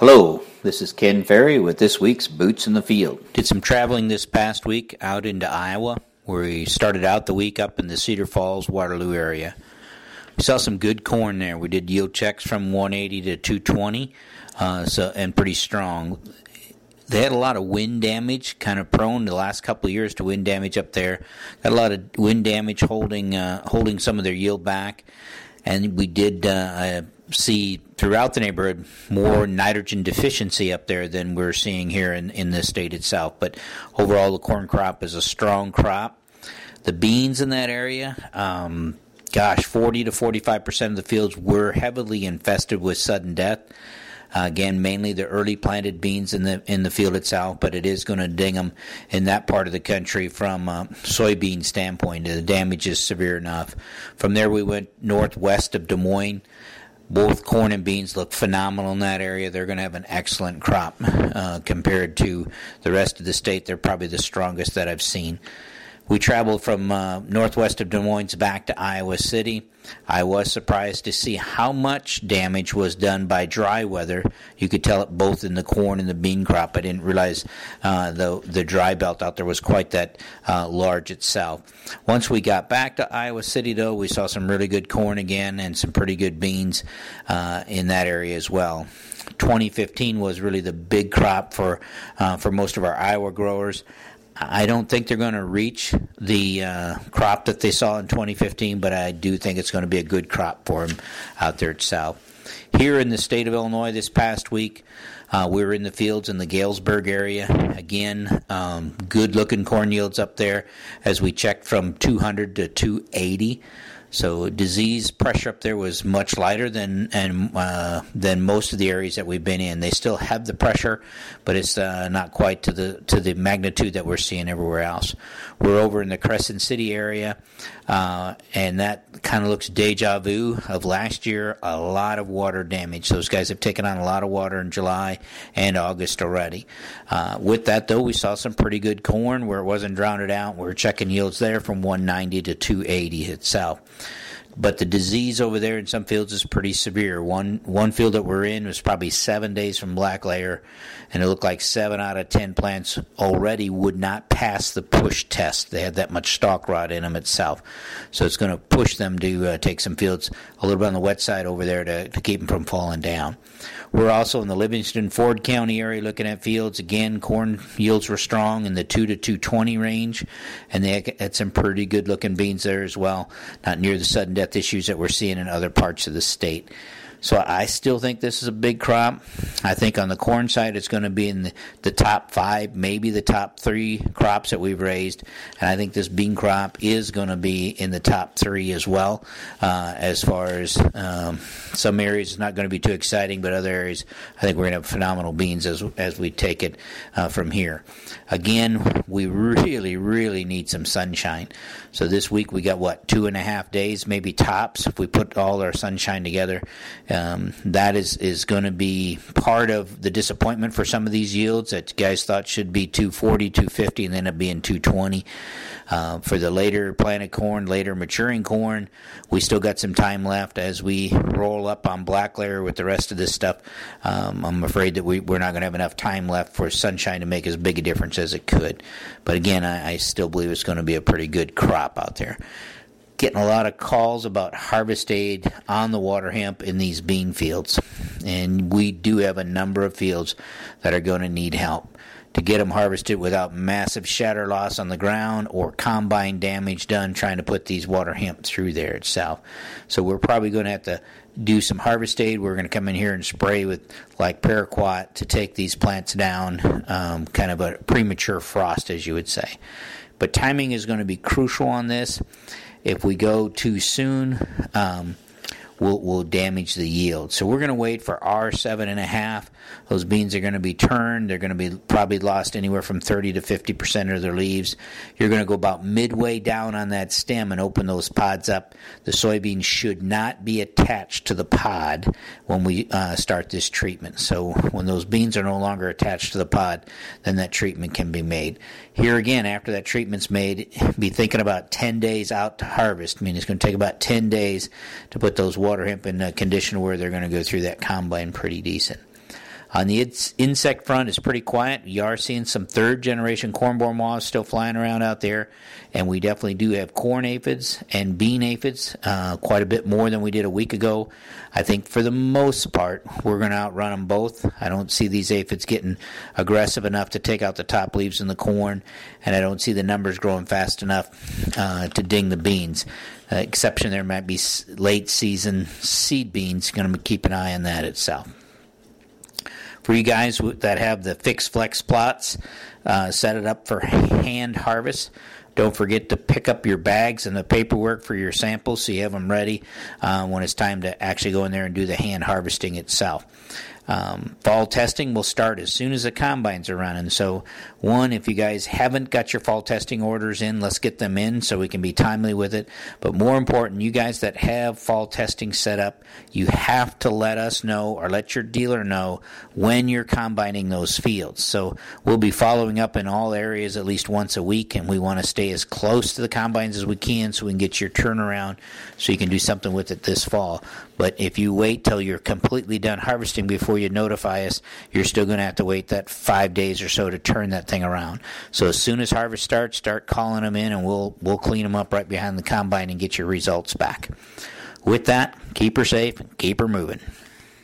Hello, this is Ken Ferrie with this week's Boots in the Field. Did some traveling this past week out into Iowa, where we started out the week up in the Cedar Falls, Waterloo area. We saw some good corn there. We did yield checks from 180 to 220, uh, so and pretty strong. They had a lot of wind damage, kind of prone the last couple of years to wind damage up there. Got a lot of wind damage holding uh, holding some of their yield back, and we did uh, see throughout the neighborhood more nitrogen deficiency up there than we're seeing here in, in the state itself. But overall, the corn crop is a strong crop. The beans in that area, um, gosh, 40 to 45 percent of the fields were heavily infested with sudden death. Uh, again, mainly the early planted beans in the in the field itself, but it is going to ding them in that part of the country from a soybean standpoint. The damage is severe enough. From there, we went northwest of Des Moines. Both corn and beans look phenomenal in that area. They're going to have an excellent crop uh, compared to the rest of the state. They're probably the strongest that I've seen. We traveled from uh, northwest of Des Moines back to Iowa City. I was surprised to see how much damage was done by dry weather. You could tell it both in the corn and the bean crop. I didn't realize uh, the the dry belt out there was quite that uh, large itself. Once we got back to Iowa City, though, we saw some really good corn again and some pretty good beans uh, in that area as well. 2015 was really the big crop for uh, for most of our Iowa growers. I don't think they're going to reach the uh, crop that they saw in 2015, but I do think it's going to be a good crop for them out there at South. Here in the state of Illinois this past week, uh, we were in the fields in the Galesburg area. Again, um, good looking corn yields up there as we checked from 200 to 280. So disease pressure up there was much lighter than and uh, than most of the areas that we've been in. They still have the pressure, but it's uh, not quite to the to the magnitude that we're seeing everywhere else. We're over in the Crescent City area, uh, and that kind of looks deja vu of last year. A lot of water damage. Those guys have taken on a lot of water in July and August already. Uh, with that though, we saw some pretty good corn where it wasn't drowned out. We're checking yields there from 190 to 280 itself but the disease over there in some fields is pretty severe. One one field that we're in was probably seven days from black layer, and it looked like seven out of ten plants already would not pass the push test. They had that much stalk rot in them itself, so it's going to push them to uh, take some fields a little bit on the wet side over there to, to keep them from falling down. We're also in the Livingston Ford County area looking at fields. Again, corn yields were strong in the 2 to 220 range, and they had some pretty good looking beans there as well, not near the sudden death issues that we're seeing in other parts of the state. So I still think this is a big crop. I think on the corn side, it's going to be in the, the, top five, maybe the top three crops that we've raised. And I think this bean crop is going to be in the top three as well. Uh, as far as um, some areas, it's not going to be too exciting, but other areas, I think we're going to have phenomenal beans as as we take it uh, from here. Again, we really, really need some sunshine. So this week we got what two and a half days, maybe tops, if we put all our sunshine together. Um, that is is going to be part of the disappointment for some of these yields that guys thought should be 240, 250, and then up being 220. Uh, for the later planted corn, later maturing corn, we still got some time left as we roll up on black layer with the rest of this stuff. Um, I'm afraid that we, we're not going to have enough time left for sunshine to make as big a difference as it could. But again, I, I still believe it's going to be a pretty good crop out there getting a lot of calls about harvest aid on the water hemp in these bean fields. And we do have a number of fields that are going to need help to get them harvested without massive shatter loss on the ground or combine damage done trying to put these water hemp through there itself. So we're probably going to have to do some harvest aid. We're going to come in here and spray with like paraquat to take these plants down, um, kind of a premature frost, as you would say. But timing is going to be crucial on this. If we go too soon, um, will will damage the yield. So we're going to wait for R seven and a half. Those beans are going to be turned. They're going to be probably lost anywhere from thirty to fifty percent of their leaves. You're going to go about midway down on that stem and open those pods up. The soybeans should not be attached to the pod when we uh, start this treatment. So when those beans are no longer attached to the pod, then that treatment can be made. Here again, after that treatment's made, be thinking about 10 days out to harvest. I mean, it's going to take about 10 days to put those water hemp in a condition where they're going to go through that combine pretty decent. On the insect front, it's pretty quiet. You are seeing some third generation corn borer moths still flying around out there, and we definitely do have corn aphids and bean aphids, uh, quite a bit more than we did a week ago. I think for the most part, we're going to outrun them both. I don't see these aphids getting aggressive enough to take out the top leaves in the corn, and I don't see the numbers growing fast enough uh, to ding the beans. Uh, exception there might be late season seed beans. Going to keep an eye on that itself. For you guys that have the fixed flex plots, uh, set it up for hand harvest. Don't forget to pick up your bags and the paperwork for your samples so you have them ready uh, when it's time to actually go in there and do the hand harvesting itself. Um, fall testing will start as soon as the combines are running. So, one, if you guys haven't got your fall testing orders in, let's get them in so we can be timely with it. But more important, you guys that have fall testing set up, you have to let us know or let your dealer know when you're combining those fields. So, we'll be following up in all areas at least once a week, and we want to stay as close to the combines as we can so we can get your turnaround so you can do something with it this fall. But if you wait till you're completely done harvesting before you notify us, you're still going to have to wait that five days or so to turn that thing around. So as soon as harvest starts, start calling them in, and we'll we'll clean them up right behind the combine and get your results back. With that, keep her safe, and keep her moving.